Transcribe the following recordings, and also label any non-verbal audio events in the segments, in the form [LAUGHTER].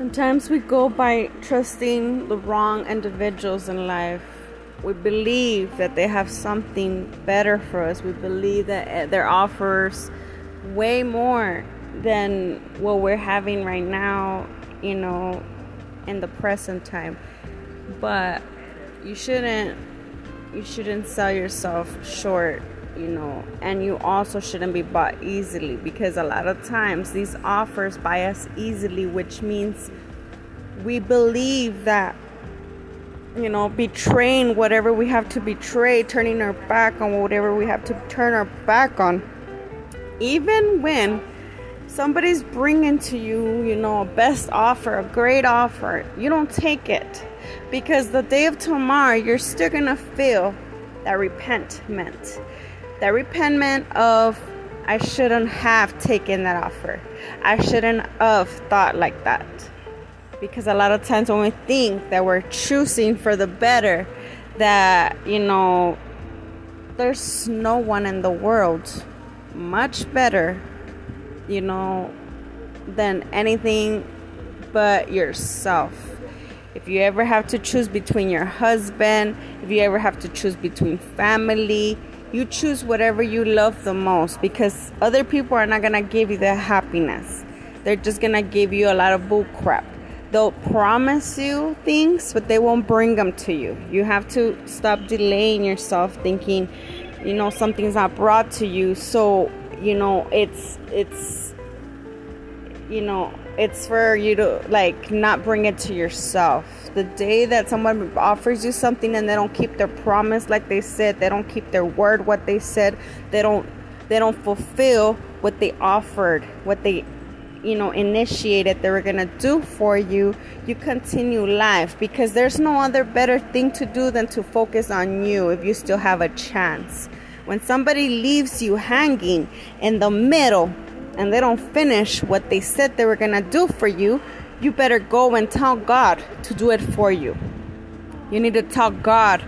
Sometimes we go by trusting the wrong individuals in life. We believe that they have something better for us. We believe that eh, their offers way more than what we're having right now, you know, in the present time. But you shouldn't you shouldn't sell yourself short you know and you also shouldn't be bought easily because a lot of times these offers buy us easily which means we believe that you know betraying whatever we have to betray turning our back on whatever we have to turn our back on. Even when somebody's bringing to you you know a best offer a great offer you don't take it because the day of tomorrow you're still gonna feel that repentment that repentment of I shouldn't have taken that offer. I shouldn't have thought like that. Because a lot of times when we think that we're choosing for the better, that, you know, there's no one in the world much better, you know, than anything but yourself. If you ever have to choose between your husband, if you ever have to choose between family, you choose whatever you love the most because other people are not gonna give you the happiness. They're just gonna give you a lot of bull crap. They'll promise you things, but they won't bring them to you. You have to stop delaying yourself, thinking, you know, something's not brought to you. So, you know, it's it's you know, it's for you to like not bring it to yourself. The day that someone offers you something and they don't keep their promise like they said, they don't keep their word what they said, they don't they don't fulfill what they offered, what they you know initiated they were to do for you, you continue life because there's no other better thing to do than to focus on you if you still have a chance. When somebody leaves you hanging in the middle and they don't finish what they said they were to do for you, you better go and tell God to do it for you. You need to tell God,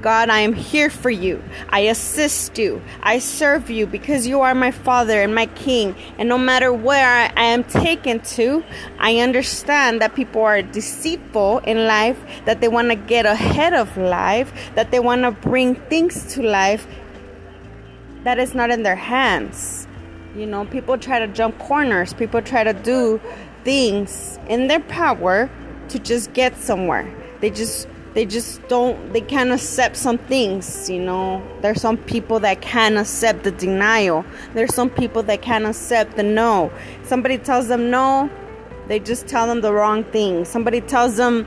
God, I am here for you. I assist you. I serve you because you are my Father and my King. And no matter where I am taken to, I understand that people are deceitful in life, that they want to get ahead of life, that they want to bring things to life that is not in their hands. You know, people try to jump corners, people try to do things in their power to just get somewhere. They just they just don't they can't accept some things, you know. There's some people that can't accept the denial. There's some people that can't accept the no. Somebody tells them no, they just tell them the wrong thing. Somebody tells them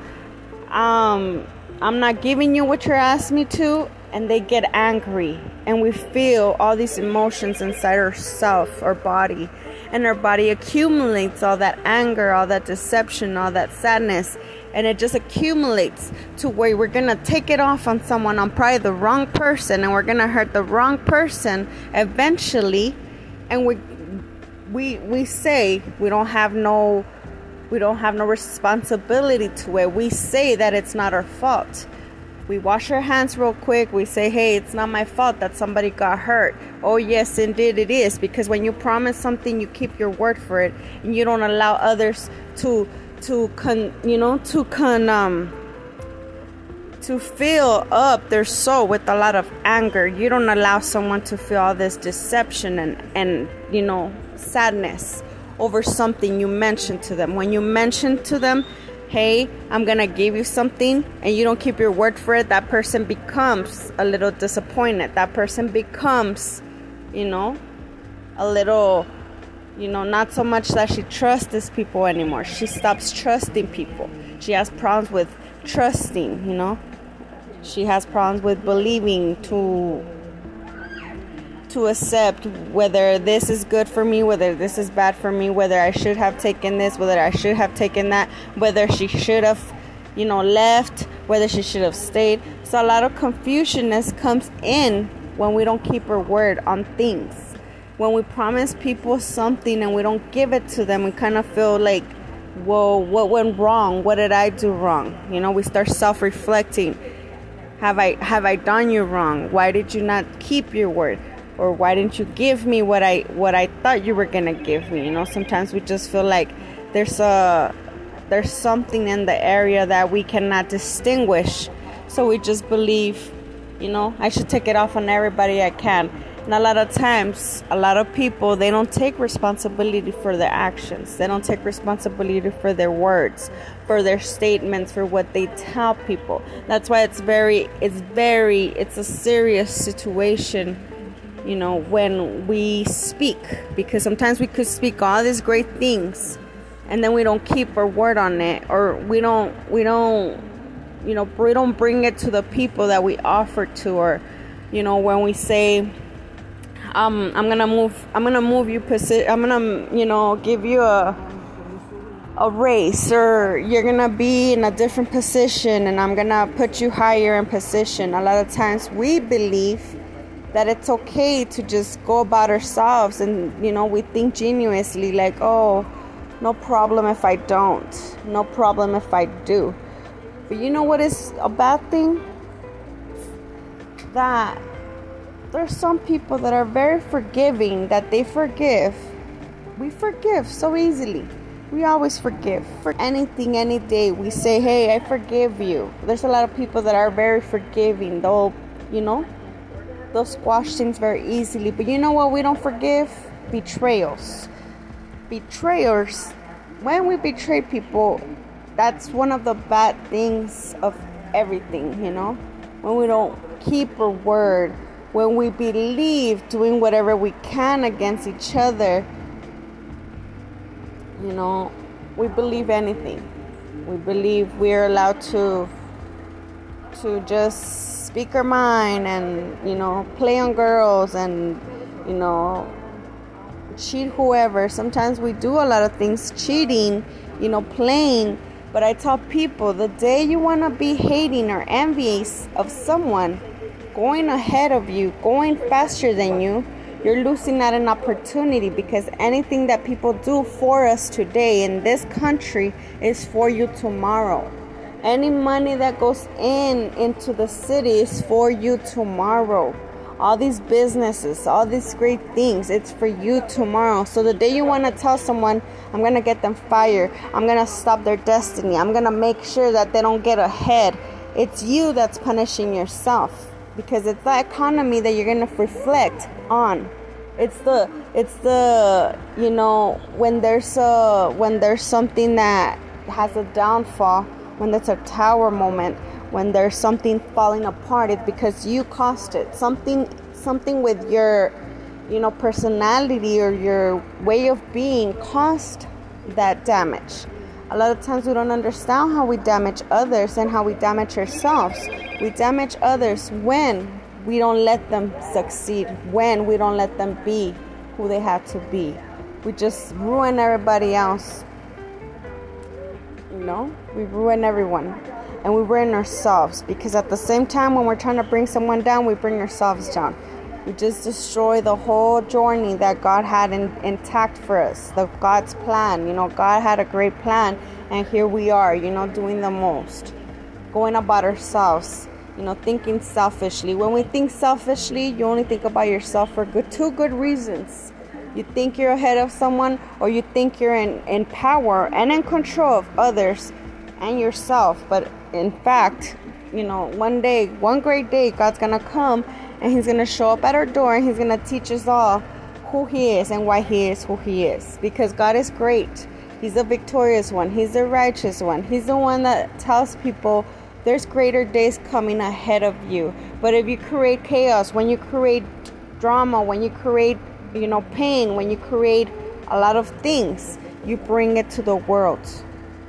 um I'm not giving you what you're asking me to and they get angry and we feel all these emotions inside ourself our body and our body accumulates all that anger all that deception all that sadness and it just accumulates to where we're gonna take it off on someone. On probably the wrong person and we're gonna hurt the wrong person eventually. And we we we say we don't have no we don't have no responsibility to it. We say that it's not our fault we wash our hands real quick. We say, hey, it's not my fault that somebody got hurt. Oh, yes, indeed it is. Because when you promise something, you keep your word for it. And you don't allow others to, to con, you know, to con, um, to fill up their soul with a lot of anger. You don't allow someone to feel all this deception and, and you know, sadness over something you mentioned to them. When you mention to them, hey, I'm gonna give you something, and you don't keep your word for it, that person becomes a little disappointed. That person becomes, you know, a little, you know, not so much that she trusts these people anymore. She stops trusting people. She has problems with trusting, you know. She has problems with believing to to accept whether this is good for me, whether this is bad for me, whether I should have taken this, whether I should have taken that, whether she should have, you know, left, whether she should have stayed. So a lot of confusionness comes in when we don't keep our word on things. When we promise people something and we don't give it to them, we kind of feel like, whoa, what went wrong? What did I do wrong? You know, we start self-reflecting. Have I have I done you wrong? Why did you not keep your word? Or why didn't you give me what I what I thought you were gonna give me? You know, sometimes we just feel like there's a there's something in the area that we cannot distinguish. So we just believe, you know, I should take it off on everybody I can. And a lot of times, a lot of people, they don't take responsibility for their actions. They don't take responsibility for their words, for their statements, for what they tell people. That's why it's very, it's very, it's a serious situation, you know, when we speak. Because sometimes we could speak all these great things and then we don't keep our word on it or we don't, we don't, you know, we don't bring it to the people that we offer to or, you know, when we say, um, I'm gonna move. I'm gonna move you. Posi- I'm gonna, you know, give you a a race, or you're gonna be in a different position, and I'm gonna put you higher in position. A lot of times, we believe that it's okay to just go about ourselves, and you know, we think genuinely, like, oh, no problem if I don't, no problem if I do. But you know what is a bad thing? That there's some people that are very forgiving that they forgive. We forgive so easily. We always forgive. For anything any day we say hey i forgive you. There's a lot of people that are very forgiving. They'll you know they'll squash things very easily. But you know what we don't forgive? Betrayals. Betrayers when we betray people that's one of the bad things of everything you know? When we don't keep our word when we believe doing whatever we can against each other, you know, we believe anything. We believe we're allowed to to just speak our mind and you know play on girls and you know cheat whoever. Sometimes we do a lot of things cheating, you know, playing. But I tell people the day you want to be hating or envious of someone, going ahead of you, going faster than you, you're losing out an opportunity because anything that people do for us today in this country is for you tomorrow. Any money that goes in into the city is for you tomorrow. All these businesses, all these great things, it's for you tomorrow. So the day you want to tell someone, I'm going to get them fired, I'm going to stop their destiny, I'm going to make sure that they don't get ahead, it's you that's punishing yourself because it's the economy that you're going to reflect on it's the it's the you know when there's a when there's something that has a downfall when there's a tower moment when there's something falling apart it's because you caused it something something with your you know personality or your way of being caused that damage a lot of times we don't understand how we damage others and how we damage ourselves. We damage others when we don't let them succeed, when we don't let them be who they have to be. We just ruin everybody else. You know, we ruin everyone. And we ruin ourselves because at the same time, when we're trying to bring someone down, we bring ourselves down. We just destroy the whole journey that God had in, intact for us, the God's plan. You know, God had a great plan, and here we are, you know, doing the most, going about ourselves, you know, thinking selfishly. When we think selfishly, you only think about yourself for good two good reasons. You think you're ahead of someone, or you think you're in, in power and in control of others and yourself. But in fact, you know, one day, one great day, God's gonna come and He's to show up at our door and He's to teach us all who He is and why He is who He is. Because God is great. He's the victorious one, He's the righteous one. He's the one that tells people there's greater days coming ahead of you. But if you create chaos, when you create drama, when you create, you know, pain, when you create a lot of things, you bring it to the world.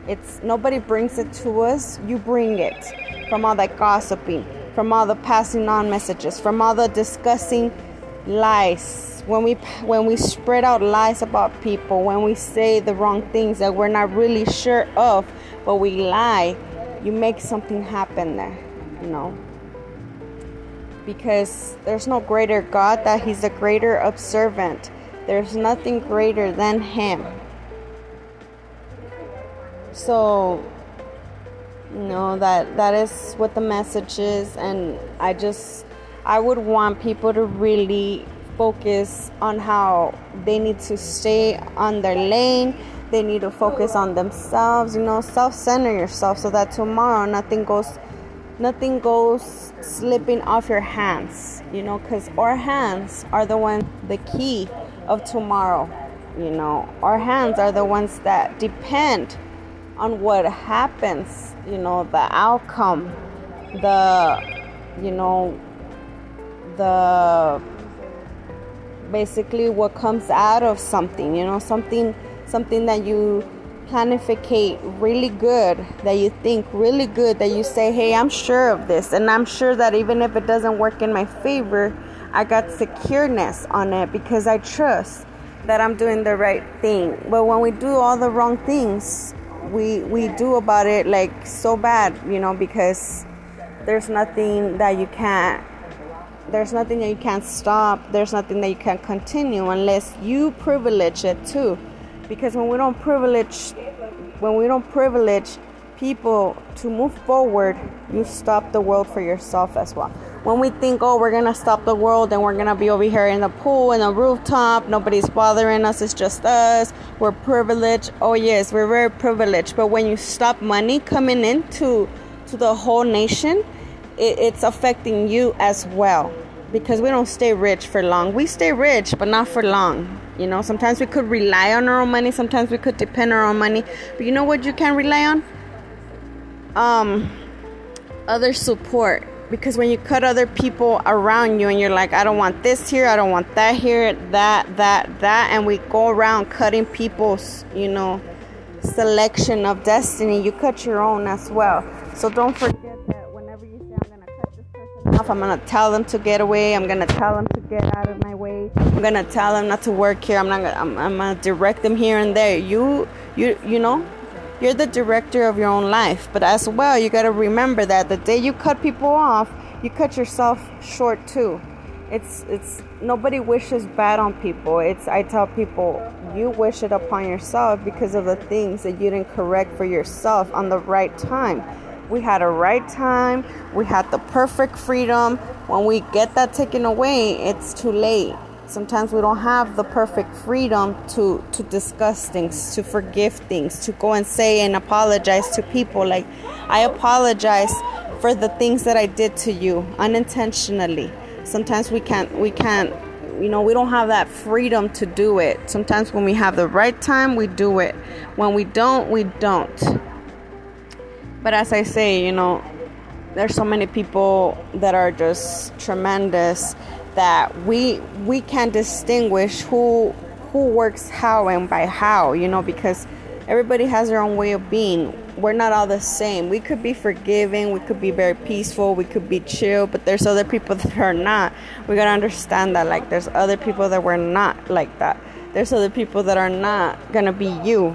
It's nobody brings it to us, you bring it from all that gossiping, from all the passing on messages, from all the discussing lies. When we when we spread out lies about people, when we say the wrong things that we're not really sure of, but we lie, you make something happen there, you know. Because there's no greater God that He's a greater observant. There's nothing greater than Him. So no, that that is what the message is, and I just I would want people to really focus on how they need to stay on their lane, they need to focus on themselves you know self-center yourself so that tomorrow nothing goes nothing goes slipping off your hands you know because our hands are the one the key of tomorrow you know. Our hands are the ones that depend on what happens you know the outcome the you know the basically what comes out of something you know something something that you planificate really good that you think really good that you say hey i'm sure of this and i'm sure that even if it doesn't work in my favor i got secureness on it because i trust that i'm doing the right thing. But when we do all the wrong things we we do about it like so bad you know because there's nothing that you can't there's nothing that you can't stop there's nothing that you can't continue unless you privilege it too because when we don't privilege when we don't privilege people to move forward you stop the world for yourself as well when we think oh we're gonna stop the world and we're gonna be over here in the pool in the rooftop nobody's bothering us it's just us we're privileged oh yes we're very privileged but when you stop money coming into to the whole nation it, it's affecting you as well because we don't stay rich for long. We stay rich, but not for long. You know, sometimes we could rely on our own money, sometimes we could depend on our own money. But you know what you can rely on? Um other support. Because when you cut other people around you and you're like, I don't want this here, I don't want that here, that, that, that, and we go around cutting people's, you know, selection of destiny, you cut your own as well. So don't forget that I'm gonna tell them to get away. I'm gonna tell them to get out of my way. I'm gonna tell them not to work here. I'm not. Gonna, I'm, I'm gonna direct them here and there. You, you, you know, you're the director of your own life. But as well, you gotta remember that the day you cut people off, you cut yourself short too. It's it's nobody wishes bad on people. It's I tell people you wish it upon yourself because of the things that you didn't correct for yourself on the right time we had a right time, we had the perfect freedom. When we get that taken away, it's too late. Sometimes we don't have the perfect freedom to, to discuss things, to forgive things, to go and say and apologize to people. Like, I apologize for the things that I did to you unintentionally. Sometimes we can't, we can't, you know, we don't have that freedom to do it. Sometimes when we have the right time, we do it. When we don't, we don't. But as I say, you know, there's so many people that are just tremendous that we we can distinguish who who works how and by how, you know, because everybody has their own way of being. We're not all the same. We could be forgiving, we could be very peaceful, we could be chill, but there's other people [LAUGHS] that are not. We gotta understand that like there's other people that we're not like that. There's other people that are not gonna be you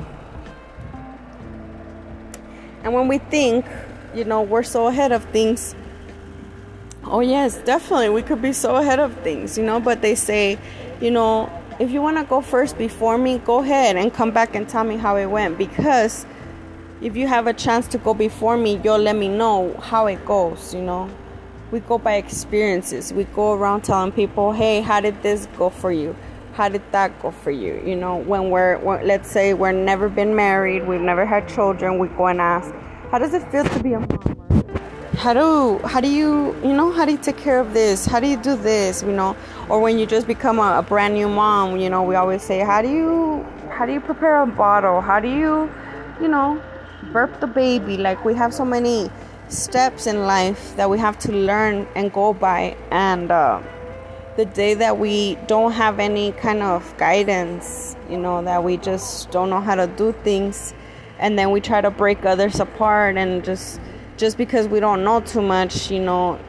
and when we think, you know, we're so ahead of things, oh, yes, definitely, we could be so ahead of things, you know, but they say, you know, if you want to go first before me, go ahead and come back and tell me how it went because if you have a chance to go before me, you'll let me know how it goes, you know. We go by experiences. We go around telling people, "Hey, how did this go for you? How did that go for you?" You know, when we're when, let's say we're never been married, we've never had children, we go and ask, how does it feel to be a mom? How do how do you you know how do you take care of this? How do you do this? You know, or when you just become a, a brand new mom, you know, we always say, how do you how do you prepare a bottle? How do you you know burp the baby? Like we have so many steps in life that we have to learn and go by and. Uh, the day that we don't have any kind of guidance, you know, that we just don't know how to do things, and then we try to break others apart and just just because we don't know too much you know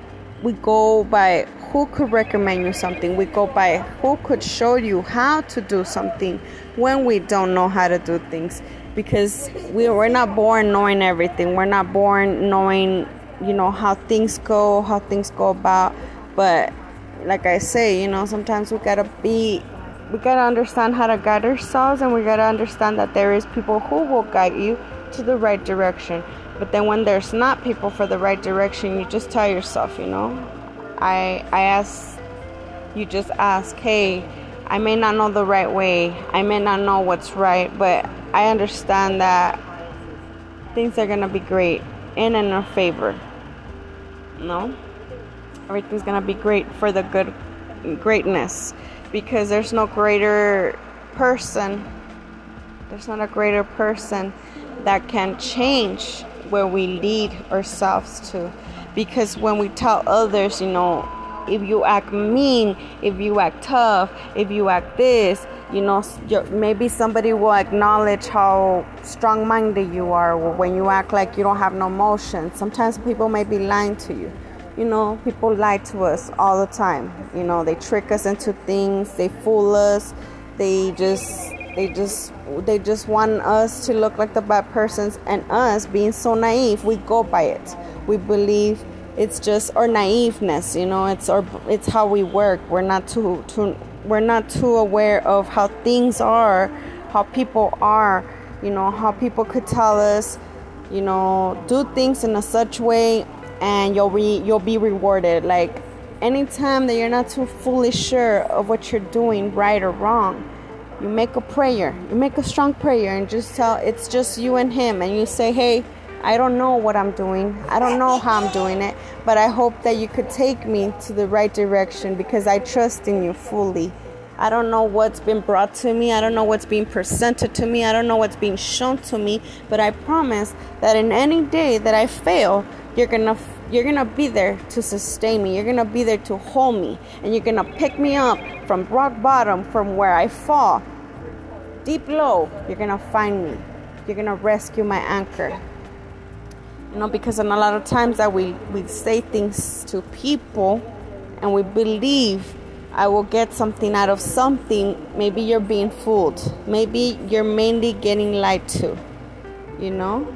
we go by who could recommend you something. We go by who could show you how to do something when we don't know how to do things. Because we, we're not born knowing everything. We're not born knowing you know how things go how things go about. But like i say you know sometimes we gotta be we gotta understand how to guide ourselves and we gotta understand that there is people who will guide you to the right direction but then when there's not people for the right direction you just tell yourself you know i i ask you just ask hey i may not know the right way i may not know what's right but I understand that things are gonna be great and in our favor. No? Everything's gonna be great for the good greatness because there's no greater person, there's not a greater person that can change where we lead ourselves to. Because when we tell others, you know, if you act mean, if you act tough, if you act this, you know, maybe somebody will acknowledge how strong minded you are when you act like you don't have no emotion. Sometimes people may be lying to you. You know, people lie to us all the time. You know, they trick us into things, they fool us, they just they just they just want us to look like the bad persons and us being so naive we go by it we believe it's just our naiveness you know it's our it's how we work we're not too too we're not too aware of how things are how people are you know how people could tell us you know do things in a such way and you'll be you'll be rewarded like anytime that you're not too fully sure of what you're doing right or wrong you make a prayer you make a strong prayer and just tell it's just you and him and you say hey I don't know what I'm doing. I don't know how I'm doing it, but I hope that you could take me to the right direction because I trust in you fully. I don't know what's been brought to me. I don't know what's being presented to me. I don't know what's being shown to me, but I promise that in any day that I fail, you're to you're going to be there to sustain me. You're going to be there to hold me, and you're going to pick me up from rock bottom from where I fall. Deep low, you're going to find me. You're going to rescue my anchor you know because in a lot of times that we we say things to people and we believe i will get something out of something maybe you're being fooled maybe you're mainly getting lied to you know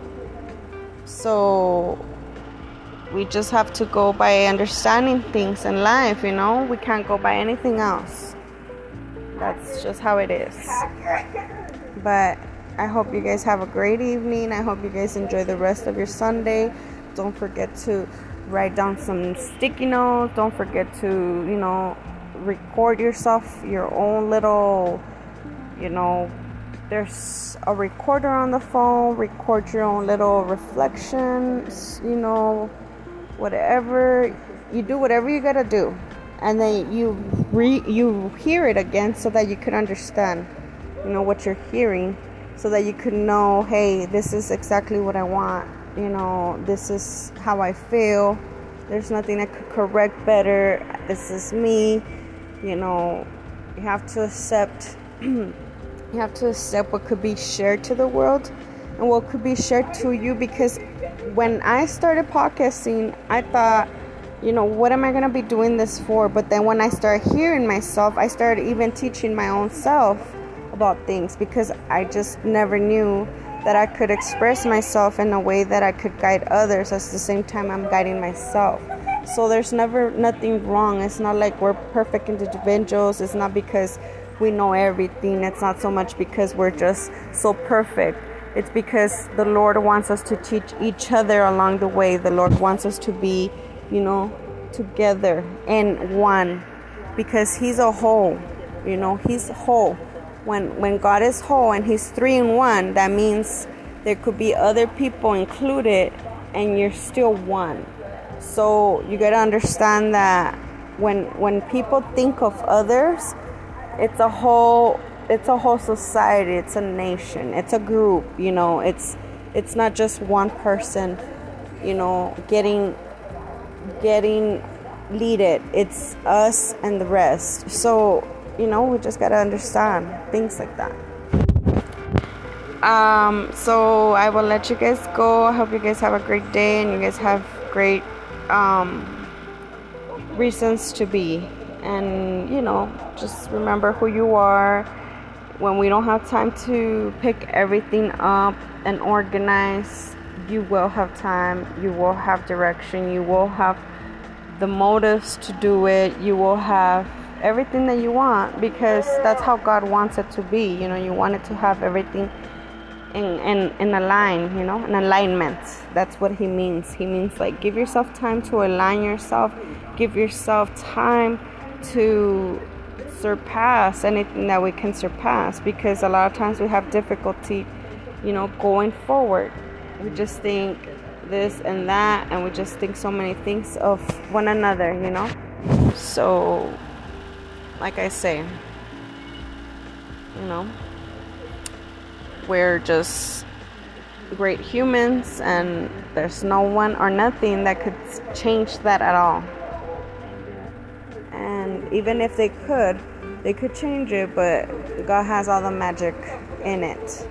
so we just have to go by understanding things in life you know we can't go by anything else that's just how it is but I hope you guys have a great evening. I hope you guys enjoy the rest of your Sunday. Don't forget to write down some sticky notes. Don't forget to, you know, record yourself your own little, you know, there's a recorder on the phone. Record your own little reflections, you know, whatever you do, whatever you gotta do, and then you re you hear it again so that you can understand, you know, what you're hearing so that you could know, hey, this is exactly what I want. You know, this is how I feel. There's nothing I could correct better. This is me. You know, you have to accept. [CLEARS THROAT] you have to accept what could be shared to the world and what could be shared to you because when I started podcasting, I thought, you know, what am I going to be doing this for? But then when I started hearing myself, I started even teaching my own self about things because I just never knew that I could express myself in a way that I could guide others at the same time I'm guiding myself. So there's never nothing wrong. It's not like we're perfect individuals. It's not because we know everything. It's not so much because we're just so perfect. It's because the Lord wants us to teach each other along the way. The Lord wants us to be, you know, together in one because He's a whole. You know, He's whole when when God is whole and He's three in one, that means there could be other people included, and you're still one. So you gotta understand that when when people think of others, it's a whole it's a whole society, it's a nation, it's a group. You know, it's it's not just one person. You know, getting getting leaded. It's us and the rest. So you know, we just gotta understand things like that. Um, so I will let you guys go. I hope you guys have a great day and you guys have great um, reasons to be. And you know, just remember who you are. When we don't have time to pick everything up and organize, you will have time, you will have direction, you will have the motives to do it, you will have everything that you want because that's how God wants it to be. You know, you want it to have everything in in in a line, you know, an alignment. That's what he means. He means like give yourself time to align yourself, give yourself time to surpass anything that we can surpass because a lot of times we have difficulty you know, going forward. We just think this and that, and we just think so many things of one another, you know? So, like I say, you know, we're just great humans, and there's no one or nothing that could change that at all. And even if they could, they could change it, but God has all the magic in it.